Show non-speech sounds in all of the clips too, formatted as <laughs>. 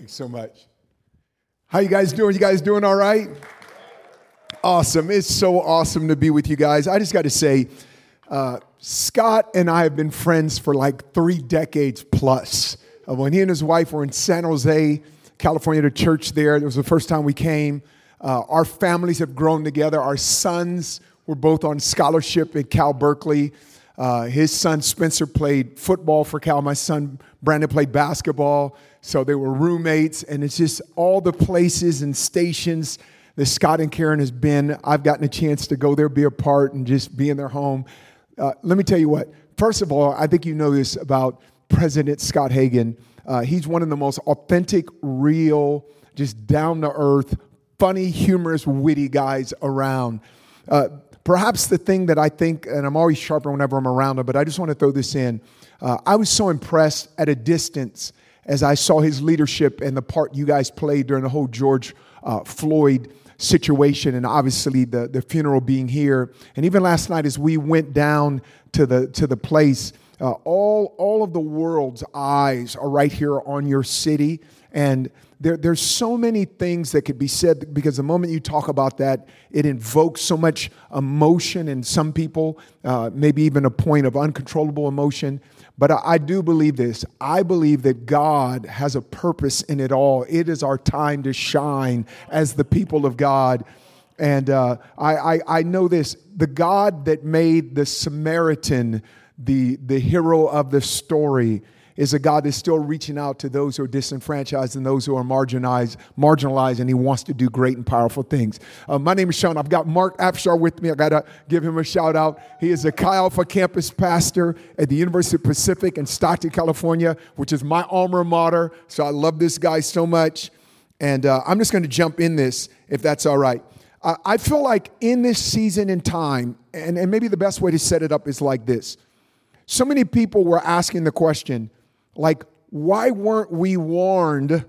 Thanks so much. How you guys doing? You guys doing all right? Awesome. It's so awesome to be with you guys. I just got to say, uh, Scott and I have been friends for like three decades plus. Uh, when he and his wife were in San Jose, California, to church there, it was the first time we came. Uh, our families have grown together. Our sons were both on scholarship at Cal Berkeley. Uh, his son Spencer played football for Cal. My son Brandon played basketball. So they were roommates, and it's just all the places and stations that Scott and Karen has been. I've gotten a chance to go there, be a part, and just be in their home. Uh, let me tell you what. First of all, I think you know this about President Scott Hagan. Uh, he's one of the most authentic, real, just down to earth, funny, humorous, witty guys around. Uh, perhaps the thing that I think, and I'm always sharper whenever I'm around him, but I just want to throw this in. Uh, I was so impressed at a distance as I saw his leadership and the part you guys played during the whole George uh, Floyd situation, and obviously the, the funeral being here. And even last night, as we went down to the, to the place, uh, all, all of the world's eyes are right here on your city. And there, there's so many things that could be said because the moment you talk about that, it invokes so much emotion in some people, uh, maybe even a point of uncontrollable emotion. But I, do believe this. I believe that God has a purpose in it all. It is our time to shine as the people of God. And uh, I, I, I know this the God that made the Samaritan the, the hero of the story is a God that's still reaching out to those who are disenfranchised and those who are marginalized, marginalized, and He wants to do great and powerful things. Uh, my name is Sean. I've got Mark Afshar with me. I got to give him a shout out. He is a Chi Alpha campus pastor at the University of Pacific in Stockton, California, which is my alma mater. So I love this guy so much. And uh, I'm just going to jump in this, if that's all right. Uh, I feel like in this season and time, and, and maybe the best way to set it up is like this. So many people were asking the question, like, why weren't we warned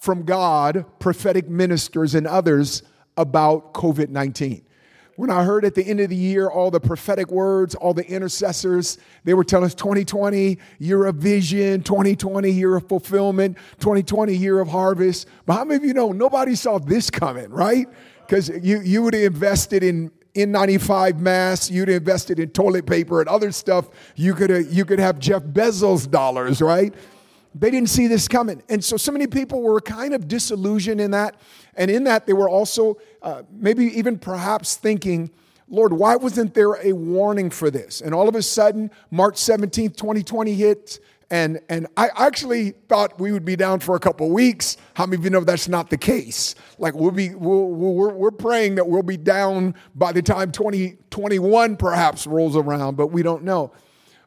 from God, prophetic ministers, and others about COVID 19? When I heard at the end of the year all the prophetic words, all the intercessors, they were telling us 2020, year of vision, 2020, year of fulfillment, 2020, year of harvest. But how many of you know nobody saw this coming, right? Because you, you would have invested in N95 masks, you'd invested in toilet paper and other stuff. You could, have, you could have Jeff Bezos dollars, right? They didn't see this coming. And so, so many people were kind of disillusioned in that. And in that, they were also uh, maybe even perhaps thinking, Lord, why wasn't there a warning for this? And all of a sudden, March 17th, 2020 hits, and, and I actually thought we would be down for a couple weeks. How many of you know that's not the case? Like we'll be, we'll, we're, we're praying that we'll be down by the time 2021 perhaps rolls around, but we don't know.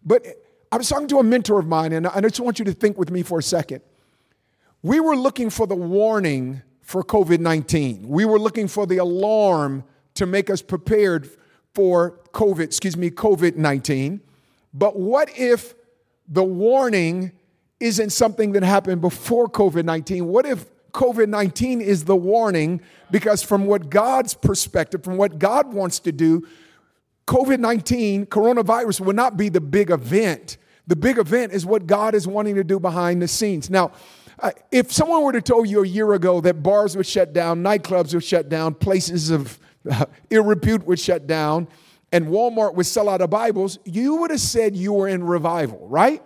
But I was talking to a mentor of mine, and I just want you to think with me for a second. We were looking for the warning for COVID 19. We were looking for the alarm to make us prepared for COVID, excuse me, COVID 19. But what if the warning isn't something that happened before COVID 19? What if COVID 19 is the warning? Because, from what God's perspective, from what God wants to do, COVID 19, coronavirus, will not be the big event. The big event is what God is wanting to do behind the scenes. Now, uh, if someone were to tell you a year ago that bars would shut down, nightclubs would shut down, places of <laughs> uh, ill repute would shut down, and Walmart would sell out of Bibles, you would have said you were in revival, right?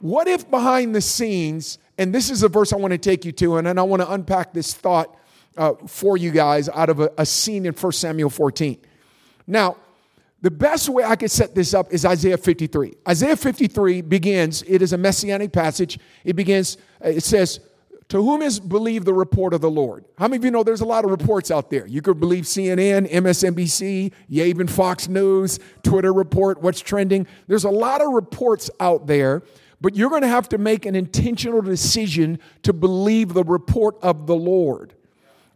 What if behind the scenes, and this is a verse I want to take you to, and then I want to unpack this thought uh, for you guys out of a, a scene in 1 Samuel 14. Now, the best way I could set this up is Isaiah 53. Isaiah 53 begins, it is a messianic passage. It begins, it says, to whom is believed the report of the Lord? How many of you know there's a lot of reports out there? You could believe CNN, MSNBC, even Fox News, Twitter report, what's trending. There's a lot of reports out there, but you're going to have to make an intentional decision to believe the report of the Lord.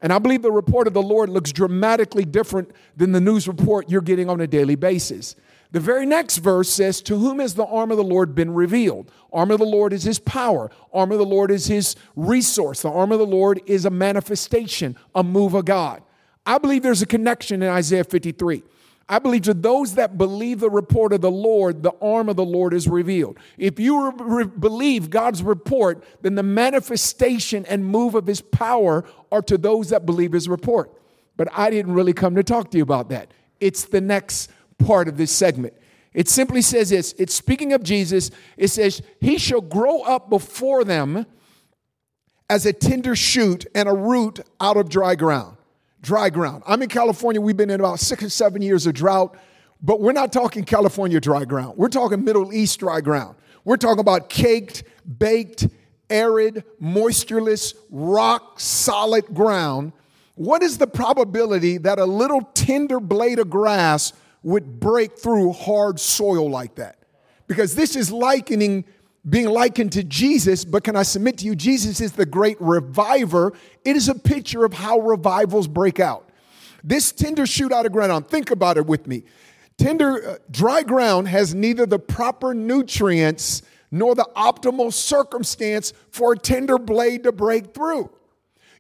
And I believe the report of the Lord looks dramatically different than the news report you're getting on a daily basis. The very next verse says, To whom has the arm of the Lord been revealed? Arm of the Lord is his power. Arm of the Lord is his resource. The arm of the Lord is a manifestation, a move of God. I believe there's a connection in Isaiah 53. I believe to those that believe the report of the Lord, the arm of the Lord is revealed. If you re- believe God's report, then the manifestation and move of his power are to those that believe his report. But I didn't really come to talk to you about that. It's the next part of this segment. It simply says this it's speaking of Jesus. It says, He shall grow up before them as a tender shoot and a root out of dry ground dry ground. I'm in California. We've been in about six or seven years of drought, but we're not talking California dry ground. We're talking Middle East dry ground. We're talking about caked, baked, arid, moistureless, rock solid ground. What is the probability that a little tender blade of grass would break through hard soil like that? Because this is likening being likened to Jesus, but can I submit to you, Jesus is the great reviver. It is a picture of how revivals break out. This tender shoot out of ground, think about it with me. Tender, uh, dry ground has neither the proper nutrients nor the optimal circumstance for a tender blade to break through.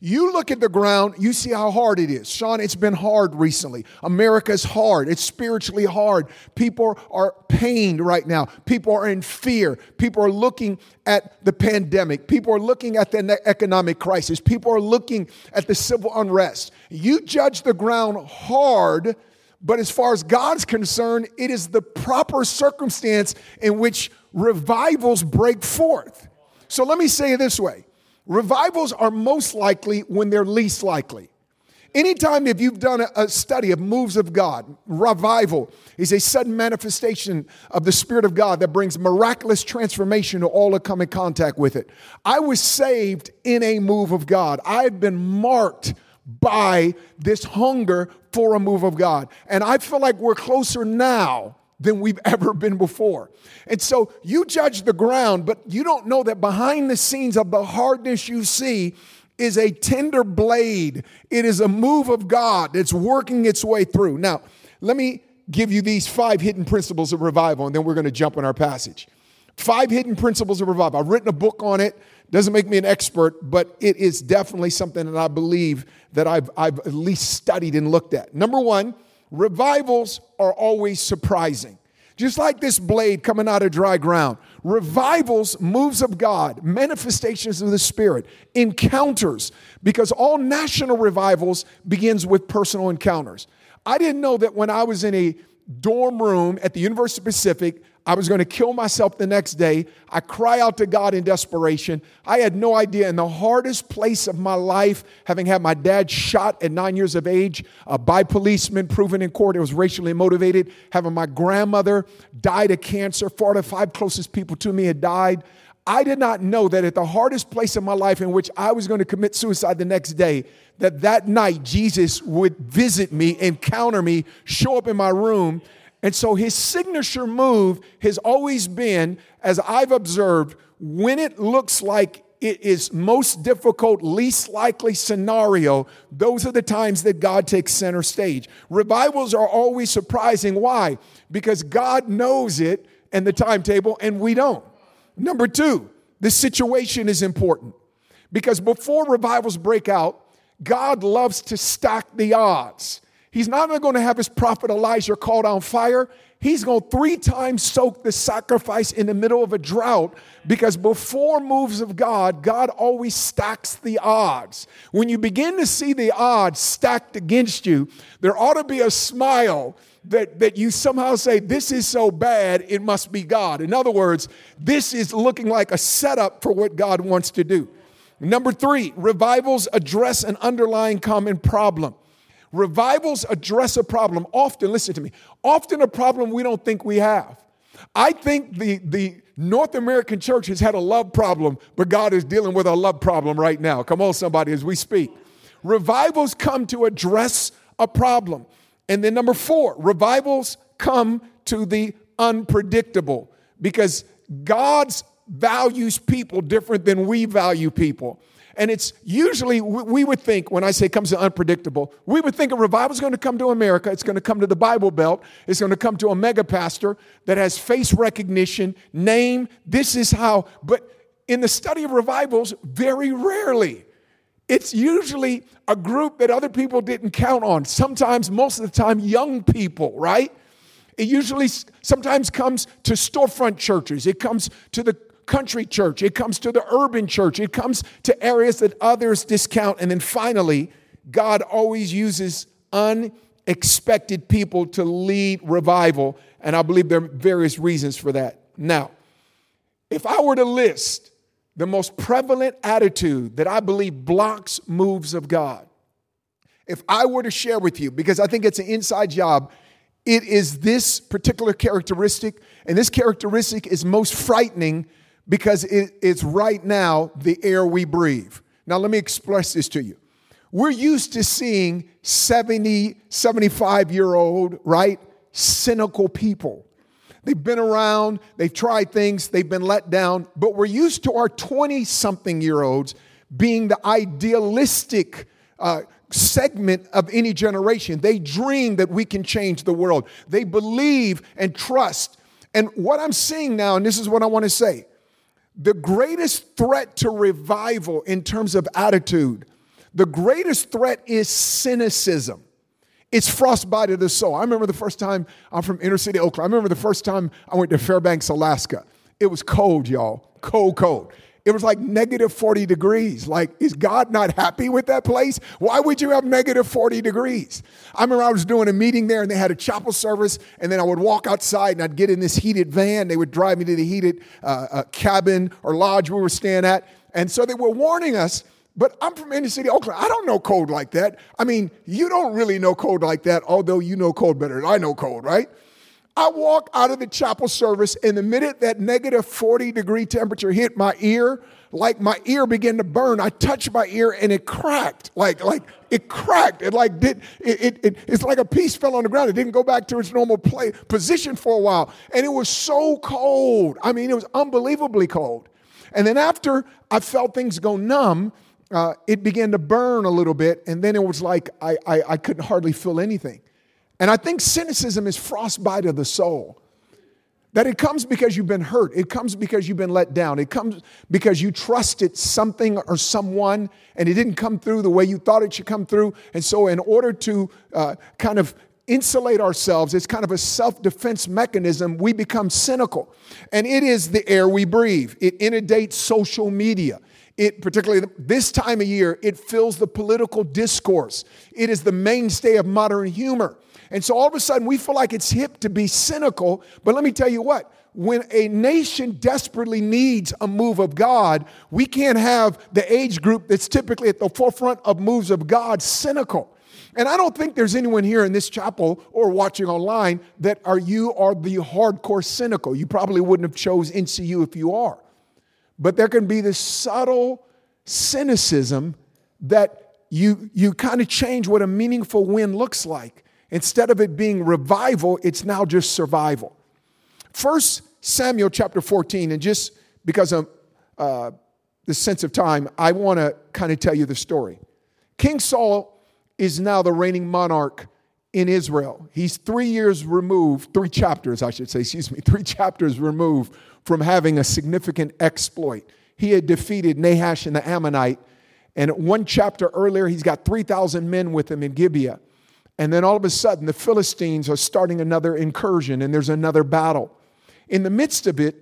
You look at the ground, you see how hard it is. Sean, it's been hard recently. America's hard. It's spiritually hard. People are pained right now. People are in fear. People are looking at the pandemic. People are looking at the economic crisis. People are looking at the civil unrest. You judge the ground hard, but as far as God's concerned, it is the proper circumstance in which revivals break forth. So let me say it this way Revivals are most likely when they're least likely. Anytime if you've done a, study of moves of God, revival is a sudden manifestation of the Spirit of God that brings miraculous transformation to all that come in contact with it. I was saved in a move of God. I've been marked by this hunger for a move of God. And I feel like we're closer now than we've ever been before. And so you judge the ground, but you don't know that behind the scenes of the hardness you see is a tender blade. It is a move of God that's working its way through. Now, let me give you these five hidden principles of revival, and then we're going to jump in our passage. Five hidden principles of revival. I've written a book on it. Doesn't make me an expert, but it is definitely something that I believe that I've, I've at least studied and looked at. Number one, Revivals are always surprising. Just like this blade coming out of dry ground. Revivals, moves of God, manifestations of the Spirit, encounters, because all national revivals begins with personal encounters. I didn't know that when I was in a dorm room at the University of Pacific, I was going to kill myself the next day. I cry out to God in desperation. I had no idea in the hardest place of my life, having had my dad shot at nine years of age uh, by policemen, proven in court it was racially motivated, having my grandmother died of cancer, four to five closest people to me had died. I did not know that at the hardest place in my life in which I was going to commit suicide the next day, that that night Jesus would visit me, encounter me, show up in my room, and so his signature move has always been, as I've observed, when it looks like it is most difficult, least likely scenario, those are the times that God takes center stage. Revivals are always surprising. Why? Because God knows it and the timetable, and we don't. Number two, the situation is important. Because before revivals break out, God loves to stack the odds. He's not only going to have his prophet Elijah called on fire, he's going to three times soak the sacrifice in the middle of a drought because before moves of God, God always stacks the odds. When you begin to see the odds stacked against you, there ought to be a smile that, that you somehow say, This is so bad, it must be God. In other words, this is looking like a setup for what God wants to do. Number three, revivals address an underlying common problem. Revivals address a problem, often, listen to me, often a problem we don't think we have. I think the, the North American church has had a love problem, but God is dealing with a love problem right now. Come on, somebody, as we speak. Revivals come to address a problem. And then, number four, revivals come to the unpredictable because God's values people different than we value people. And it's usually, we would think, when I say comes to unpredictable, we would think a revival is going to come to America. It's going to come to the Bible Belt. It's going to come to a mega pastor that has face recognition, name. This is how. But in the study of revivals, very rarely it's usually a group that other people didn't count on. Sometimes, most of the time, young people, right? It usually sometimes comes to storefront churches, it comes to the country church, it comes to the urban church, it comes to areas that others discount. And then finally, God always uses unexpected people to lead revival. And I believe there are various reasons for that. Now, if I were to list the most prevalent attitude that I believe blocks moves of God, if I were to share with you, because I think it's an inside job, it is this particular characteristic, and this characteristic is most frightening because it, it's right now the air we breathe. Now, let me express this to you. We're used to seeing 70, 75 year old, right? Cynical people. They've been around, they've tried things, they've been let down, but we're used to our 20 something year olds being the idealistic uh, segment of any generation. They dream that we can change the world, they believe and trust. And what I'm seeing now, and this is what I want to say the greatest threat to revival in terms of attitude, the greatest threat is cynicism. It's frostbite of the soul. I remember the first time I'm from inner city Oakland. I remember the first time I went to Fairbanks, Alaska. It was cold, y'all. Cold, cold. It was like negative 40 degrees. Like, is God not happy with that place? Why would you have negative 40 degrees? I remember I was doing a meeting there and they had a chapel service, and then I would walk outside and I'd get in this heated van. They would drive me to the heated uh, uh, cabin or lodge we were staying at. And so they were warning us but I'm from inner city Oakland. I don't know cold like that. I mean, you don't really know cold like that, although you know cold better than I know cold, right? I walk out of the chapel service, and the minute that negative 40 degree temperature hit my ear, like my ear began to burn. I touched my ear and it cracked. Like, like it cracked. It like did it, it, it, it's like a piece fell on the ground. It didn't go back to its normal play, position for a while. And it was so cold. I mean, it was unbelievably cold. And then after I felt things go numb, uh, it began to burn a little bit, and then it was like I, I, I couldn't hardly feel anything. And I think cynicism is frostbite of the soul. That it comes because you've been hurt. It comes because you've been let down. It comes because you trusted something or someone and it didn't come through the way you thought it should come through. And so, in order to uh, kind of insulate ourselves, it's kind of a self defense mechanism, we become cynical. And it is the air we breathe, it inundates social media it particularly this time of year it fills the political discourse it is the mainstay of modern humor and so all of a sudden we feel like it's hip to be cynical but let me tell you what when a nation desperately needs a move of God, we can't have the age group that's typically at the forefront of moves of God cynical. And I don't think there's anyone here in this chapel or watching online that are you are the hardcore cynical. You probably wouldn't have chose NCU if you are. But there can be this subtle cynicism that you, you kind of change what a meaningful win looks like. Instead of it being revival, it's now just survival. First Samuel chapter 14, and just because of uh, the sense of time, I want to kind of tell you the story. King Saul is now the reigning monarch in Israel. He's three years removed, three chapters, I should say, excuse me, <laughs> three chapters removed from having a significant exploit. He had defeated Nahash and the Ammonite. And one chapter earlier, he's got 3,000 men with him in Gibeah. And then all of a sudden, the Philistines are starting another incursion and there's another battle. In the midst of it,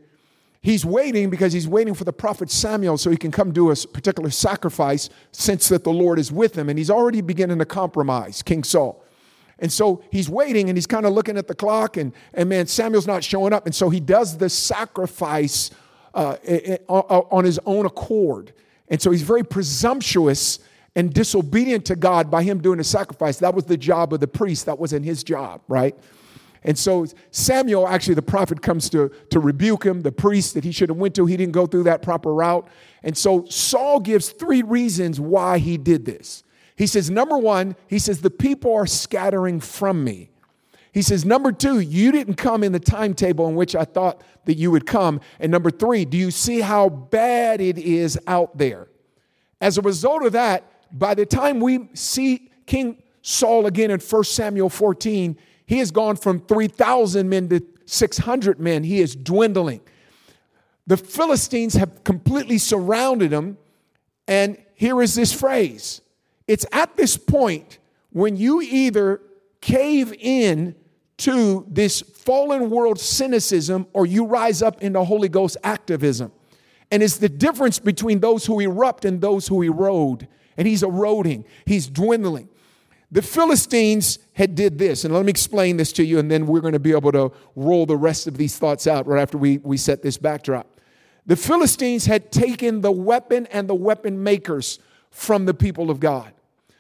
he's waiting because he's waiting for the prophet Samuel so he can come do a particular sacrifice since that the Lord is with him. And he's already beginning to compromise, King Saul. And so he's waiting and he's kind of looking at the clock, and, and man, Samuel's not showing up. And so he does the sacrifice uh, on his own accord. And so he's very presumptuous and disobedient to God by him doing a sacrifice. That was the job of the priest, that wasn't his job, right? And so Samuel, actually, the prophet comes to, to rebuke him, the priest that he should have went to. He didn't go through that proper route. And so Saul gives three reasons why he did this. He says, number one, he says, the people are scattering from me. He says, number two, you didn't come in the timetable in which I thought that you would come. And number three, do you see how bad it is out there? As a result of that, by the time we see King Saul again in 1 Samuel 14, he has gone from 3,000 men to 600 men. He is dwindling. The Philistines have completely surrounded him, and here is this phrase it's at this point when you either cave in to this fallen world cynicism or you rise up into Holy Ghost activism. And it's the difference between those who erupt and those who erode. And he's eroding, he's dwindling. The Philistines had did this, and let me explain this to you, and then we're going to be able to roll the rest of these thoughts out right after we, we set this backdrop. The Philistines had taken the weapon and the weapon makers from the people of God.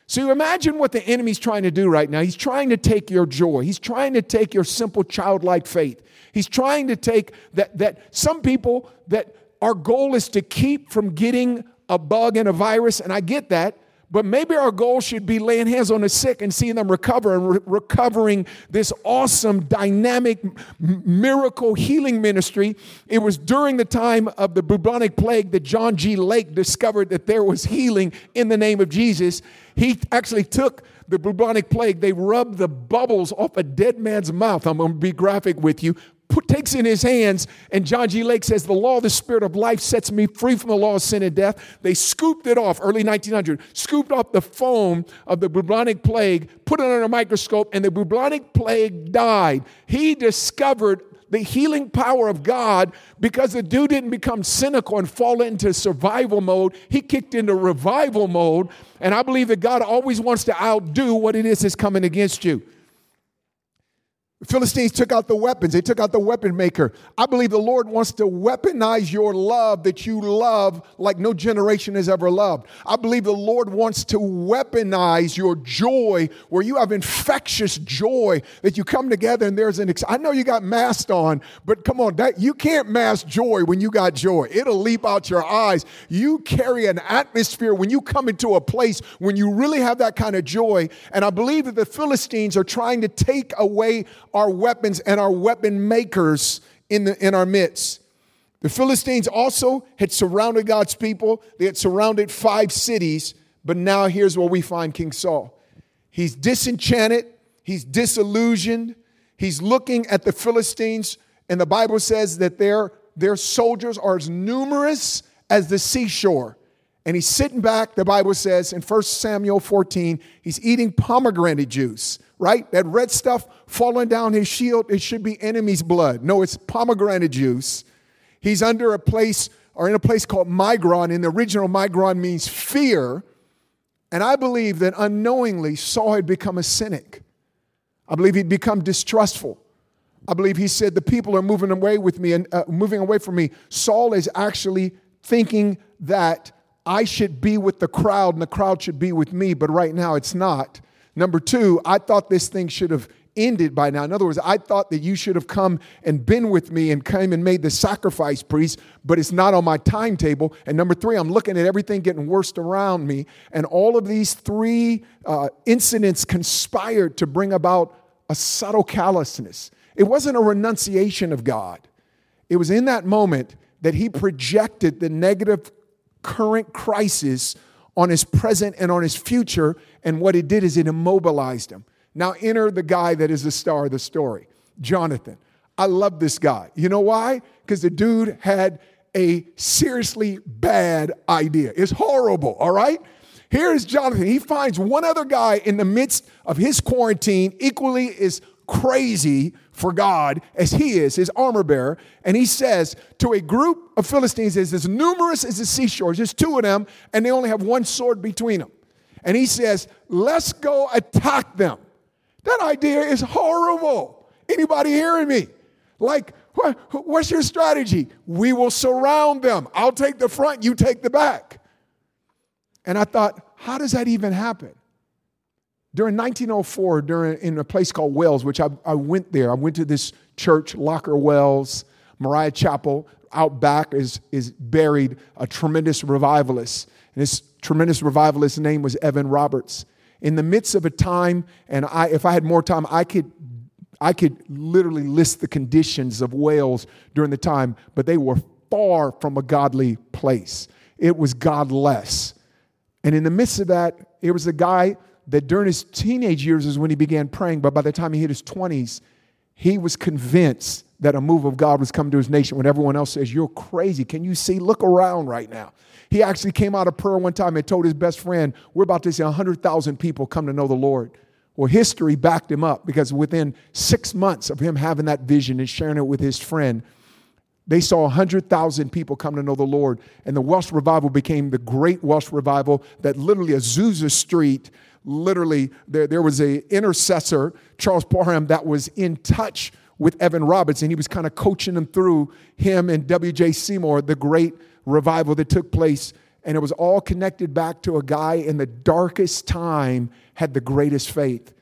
So you imagine what the enemy's trying to do right now. He's trying to take your joy. He's trying to take your simple childlike faith. He's trying to take that that some people that our goal is to keep from getting a bug and a virus and I get that. But maybe our goal should be laying hands on the sick and seeing them recover and re- recovering this awesome, dynamic, m- miracle healing ministry. It was during the time of the bubonic plague that John G. Lake discovered that there was healing in the name of Jesus. He actually took the bubonic plague, they rubbed the bubbles off a dead man's mouth. I'm going to be graphic with you, put, takes in his hands, and John G. Lake says, The law of the Spirit of life sets me free from the law of sin and death. They scooped it off, early 1900, scooped off the foam of the bubonic plague, put it under a microscope, and the bubonic plague died. He discovered the healing power of God because the dude didn't become cynical and fall into survival mode. He kicked into revival mode. And I believe that God always wants to outdo what it is that's coming against you. The Philistines took out the weapons. They took out the weapon maker. I believe the Lord wants to weaponize your love that you love like no generation has ever loved. I believe the Lord wants to weaponize your joy where you have infectious joy that you come together and there's an ex- I know you got masked on, but come on, that you can't mask joy when you got joy. It'll leap out your eyes. You carry an atmosphere when you come into a place when you really have that kind of joy. And I believe that the Philistines are trying to take away our weapons and our weapon makers in, the, in our midst. The Philistines also had surrounded God's people, they had surrounded five cities, but now here's where we find King Saul. He's disenchanted, he's disillusioned, he's looking at the Philistines, and the Bible says that their, their soldiers are as numerous as the seashore. And he's sitting back, the Bible says in 1 Samuel 14, he's eating pomegranate juice right? That red stuff falling down his shield, it should be enemy's blood. No, it's pomegranate juice. He's under a place or in a place called Migron. In the original, Migron means fear. And I believe that unknowingly Saul had become a cynic. I believe he'd become distrustful. I believe he said, The people are moving away with me and uh, moving away from me. Saul is actually thinking that I should be with the crowd and the crowd should be with me, but right now it's not. Number two, I thought this thing should have ended by now. In other words, I thought that you should have come and been with me and came and made the sacrifice, priest, but it's not on my timetable. And number three, I'm looking at everything getting worse around me. And all of these three uh, incidents conspired to bring about a subtle callousness. It wasn't a renunciation of God, it was in that moment that he projected the negative current crisis on his present and on his future. And what it did is it immobilized him. Now, enter the guy that is the star of the story, Jonathan. I love this guy. You know why? Because the dude had a seriously bad idea. It's horrible, all right? Here's Jonathan. He finds one other guy in the midst of his quarantine, equally as crazy for God as he is, his armor bearer. And he says to a group of Philistines is as numerous as the seashores, there's two of them, and they only have one sword between them. And he says, let's go attack them. That idea is horrible. Anybody hearing me? Like, what's your strategy? We will surround them. I'll take the front, you take the back. And I thought, how does that even happen? During 1904, during, in a place called Wales, which I, I went there, I went to this church, Loughor Wales, Moriah Chapel. Out back is, is buried a tremendous revivalist. And this tremendous revivalist's name was Evan Roberts. In the midst of a time, and I, if I had more time, I could, I could literally list the conditions of Wales during the time, but they were far from a godly place. It was godless. And in the midst of that, it was a guy that during his teenage years is when he began praying, but by the time he hit his 20s, he was convinced that a move of God was coming to his nation when everyone else says, You're crazy. Can you see? Look around right now. He actually came out of prayer one time and told his best friend, We're about to see 100,000 people come to know the Lord. Well, history backed him up because within six months of him having that vision and sharing it with his friend, they saw 100,000 people come to know the Lord. And the Welsh revival became the great Welsh revival that literally Azusa Street, literally, there, there was a intercessor, Charles Parham, that was in touch with Evan Roberts, and he was kind of coaching him through him and W.J. Seymour, the great revival that took place. And it was all connected back to a guy in the darkest time had the greatest faith.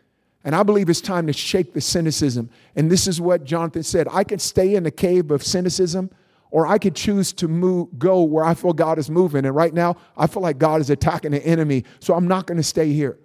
And I believe it's time to shake the cynicism. And this is what Jonathan said I could stay in the cave of cynicism, or I could choose to move, go where I feel God is moving. And right now, I feel like God is attacking the enemy. So I'm not going to stay here.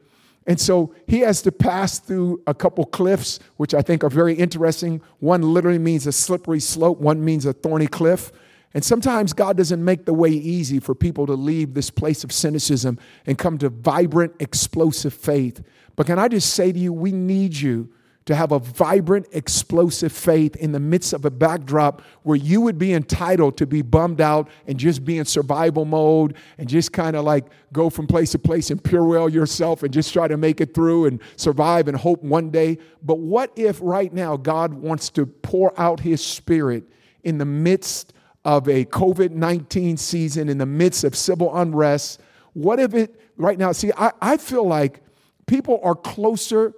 And so he has to pass through a couple cliffs, which I think are very interesting. One literally means a slippery slope, one means a thorny cliff. And sometimes God doesn't make the way easy for people to leave this place of cynicism and come to vibrant, explosive faith. But can I just say to you, we need you to have a vibrant, explosive faith in the midst of a backdrop where you would be entitled to be bummed out and just be in survival mode and just kind of like go from place to place and Purell yourself and just try to make it through and survive and hope one day. But what if right now God wants to pour out his spirit in the midst of a COVID 19 season, in the midst of civil unrest? What if it right now? See, I, I feel like people are closer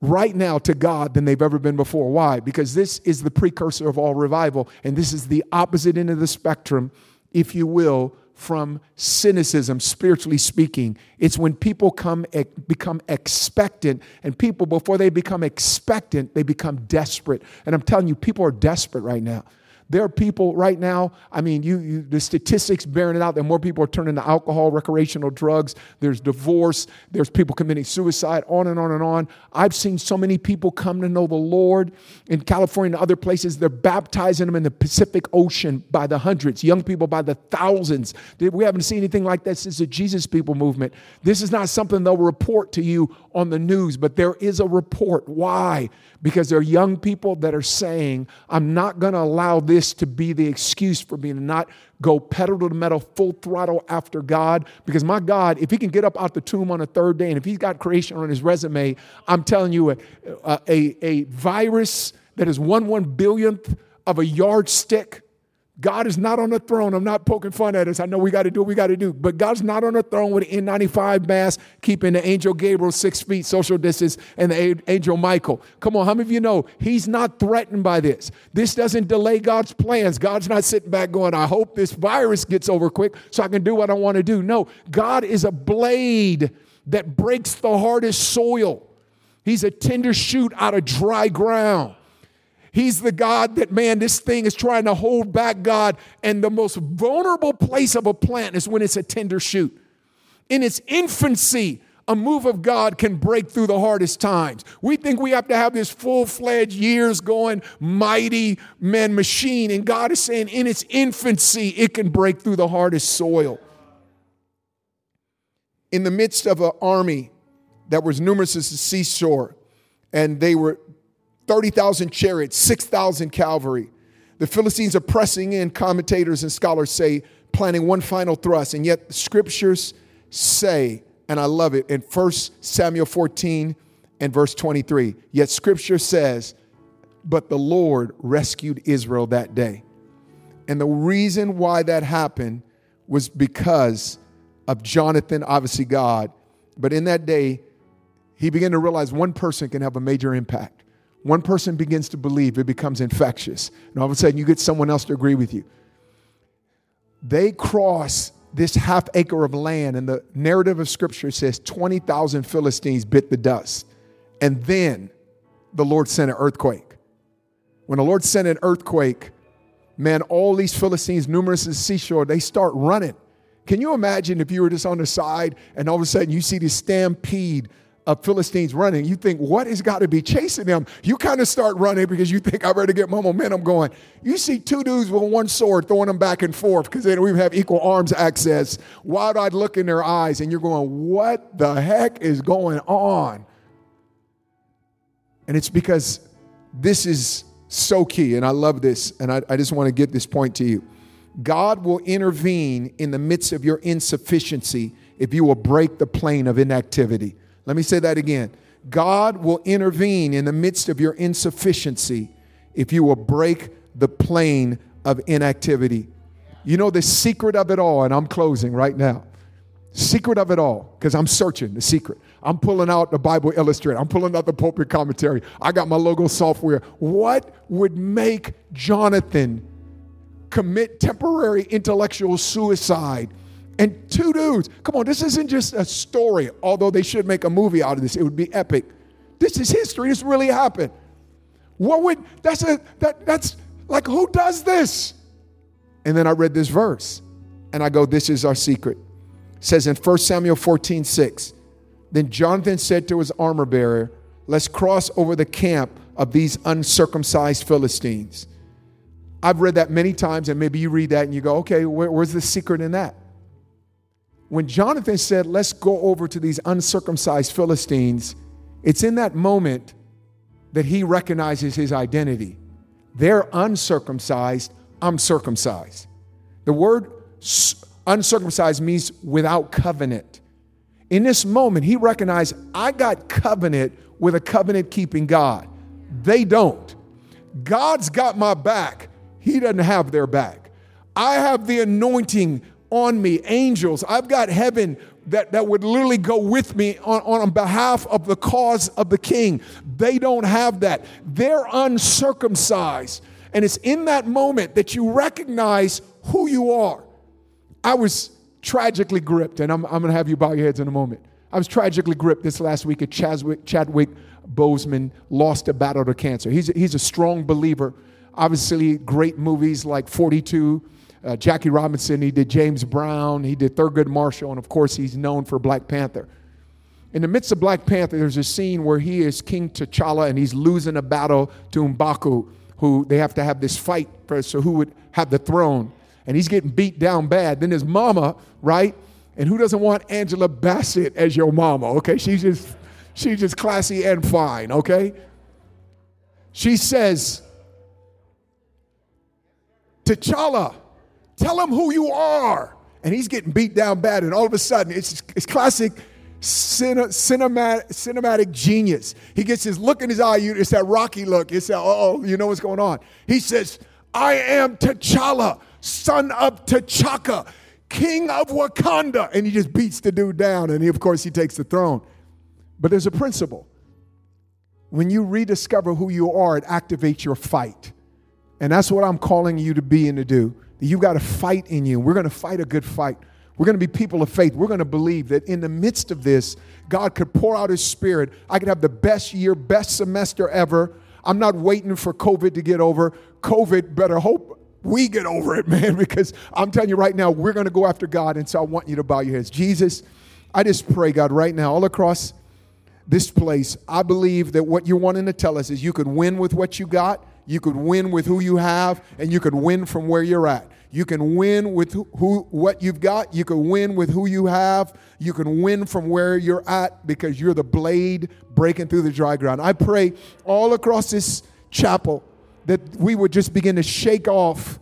right now to God than they've ever been before. Why? Because this is the precursor of all revival, and this is the opposite end of the spectrum, if you will, from cynicism, spiritually speaking. It's when people come become expectant, and people before they become expectant, they become desperate. And I'm telling you, people are desperate right now. There are people right now, I mean, you, you, the statistics bearing it out that more people are turning to alcohol, recreational drugs, there's divorce, there's people committing suicide, on and on and on. I've seen so many people come to know the Lord in California and other places. They're baptizing them in the Pacific Ocean by the hundreds, young people by the thousands. We haven't seen anything like that since the Jesus People movement. This is not something they'll report to you on the news, but there is a report. Why? Because there are young people that are saying, I'm not going to allow this to be the excuse for me to not go pedal to the metal, full throttle after God. Because my God, if He can get up out the tomb on a third day and if He's got creation on His resume, I'm telling you, a, a, a virus that is one one billionth of a yardstick God is not on the throne. I'm not poking fun at us. I know we got to do what we got to do. But God's not on the throne with an N95 mask, keeping the angel Gabriel six feet social distance and the angel Michael. Come on, how many of you know he's not threatened by this? This doesn't delay God's plans. God's not sitting back going, I hope this virus gets over quick so I can do what I want to do. No, God is a blade that breaks the hardest soil. He's a tender shoot out of dry ground. He's the God that, man, this thing is trying to hold back God. And the most vulnerable place of a plant is when it's a tender shoot. In its infancy, a move of God can break through the hardest times. We think we have to have this full fledged years going mighty man machine. And God is saying, in its infancy, it can break through the hardest soil. In the midst of an army that was numerous as the seashore, and they were 30,000 chariots, 6,000 cavalry. The Philistines are pressing in, commentators and scholars say, planning one final thrust. And yet the scriptures say, and I love it, in 1 Samuel 14 and verse 23, yet scripture says, but the Lord rescued Israel that day. And the reason why that happened was because of Jonathan, obviously God. But in that day, he began to realize one person can have a major impact. One person begins to believe, it becomes infectious. And all of a sudden, you get someone else to agree with you. They cross this half acre of land, and the narrative of Scripture says 20,000 Philistines bit the dust. And then the Lord sent an earthquake. When the Lord sent an earthquake, man, all these Philistines, numerous as seashore, they start running. Can you imagine if you were just on the side and all of a sudden you see this stampede Philistines running, you think, what has got to be chasing them? You kind of start running because you think, I better get my momentum going. You see two dudes with one sword throwing them back and forth because they don't even have equal arms access, wide eyed look in their eyes, and you're going, what the heck is going on? And it's because this is so key, and I love this, and I, I just want to get this point to you. God will intervene in the midst of your insufficiency if you will break the plane of inactivity. Let me say that again. God will intervene in the midst of your insufficiency if you will break the plane of inactivity. You know the secret of it all, and I'm closing right now. Secret of it all, because I'm searching the secret. I'm pulling out the Bible Illustrator. I'm pulling out the pulpit commentary. I got my Logos software. What would make Jonathan commit temporary intellectual suicide? And two dudes, come on, this isn't just a story, although they should make a movie out of this. It would be epic. This is history. This really happened. What would that's a that that's like who does this? And then I read this verse and I go, This is our secret. It says in 1 Samuel 14, 6. Then Jonathan said to his armor bearer, Let's cross over the camp of these uncircumcised Philistines. I've read that many times, and maybe you read that and you go, Okay, where, where's the secret in that? When Jonathan said, Let's go over to these uncircumcised Philistines, it's in that moment that he recognizes his identity. They're uncircumcised, I'm circumcised. The word uncircumcised means without covenant. In this moment, he recognized I got covenant with a covenant keeping God. They don't. God's got my back, He doesn't have their back. I have the anointing on me, angels. I've got heaven that, that would literally go with me on, on behalf of the cause of the king. They don't have that. They're uncircumcised. And it's in that moment that you recognize who you are. I was tragically gripped, and I'm, I'm going to have you bow your heads in a moment. I was tragically gripped this last week at Chadwick, Chadwick Boseman lost a battle to cancer. He's a, he's a strong believer. Obviously, great movies like 42, uh, Jackie Robinson, he did James Brown, he did Thurgood Marshall, and of course, he's known for Black Panther. In the midst of Black Panther, there's a scene where he is King T'Challa and he's losing a battle to Mbaku, who they have to have this fight for, so who would have the throne. And he's getting beat down bad. Then his mama, right? And who doesn't want Angela Bassett as your mama? Okay, she's just she's just classy and fine. Okay, she says, T'Challa, tell him who you are. And he's getting beat down bad, and all of a sudden, it's it's classic cine, cinematic, cinematic genius. He gets his look in his eye. It's that Rocky look. It's that, oh, you know what's going on. He says, I am T'Challa, son of T'Chaka, king of Wakanda. And he just beats the dude down. And he, of course, he takes the throne. But there's a principle. When you rediscover who you are, it activates your fight. And that's what I'm calling you to be and to do. You've got a fight in you. We're going to fight a good fight. We're going to be people of faith. We're going to believe that in the midst of this, God could pour out His Spirit. I could have the best year, best semester ever. I'm not waiting for COVID to get over. COVID better hope we get over it, <laughs> man, because I'm telling you right now, we're going to go after God. And so I want you to bow your heads. Jesus, I just pray, God, right now, all across this place, I believe that what you're wanting to tell us is you could win with what you got, you could win with who you have, and you could win from where you're at. You can win with who, what you've got. You can win with who you have. You can win from where you're at because you're the blade breaking through the dry ground. I pray all across this chapel that we would just begin to shake off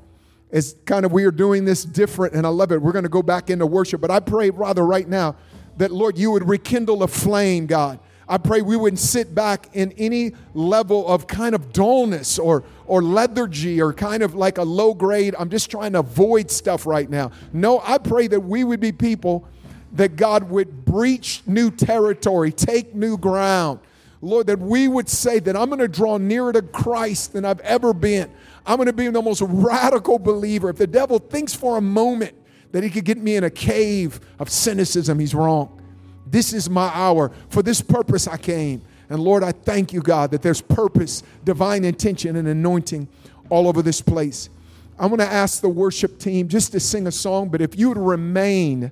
as kind of we are doing this different, and I love it. We're going to go back into worship, but I pray rather right now that Lord, you would rekindle a flame, God I pray we wouldn't sit back in any level of kind of dullness or, or lethargy or kind of like a low grade, I'm just trying to avoid stuff right now. No, I pray that we would be people that God would breach new territory, take new ground. Lord, that we would say that I'm going to draw nearer to Christ than I've ever been. I'm going to be the most radical believer. If the devil thinks for a moment that he could get me in a cave of cynicism, he's wrong. This is my hour. For this purpose I came. And Lord, I thank you, God, that there's purpose, divine intention, and anointing all over this place. I'm going to ask the worship team just to sing a song, but if you would remain,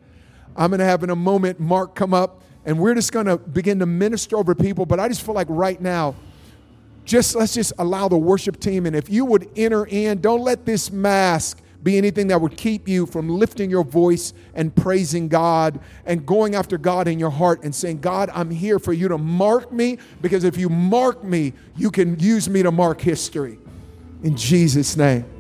I'm going to have in a moment Mark come up and we're just going to begin to minister over people. But I just feel like right now, just let's just allow the worship team. And if you would enter in, don't let this mask be anything that would keep you from lifting your voice and praising God and going after God in your heart and saying, God, I'm here for you to mark me because if you mark me, you can use me to mark history. In Jesus' name.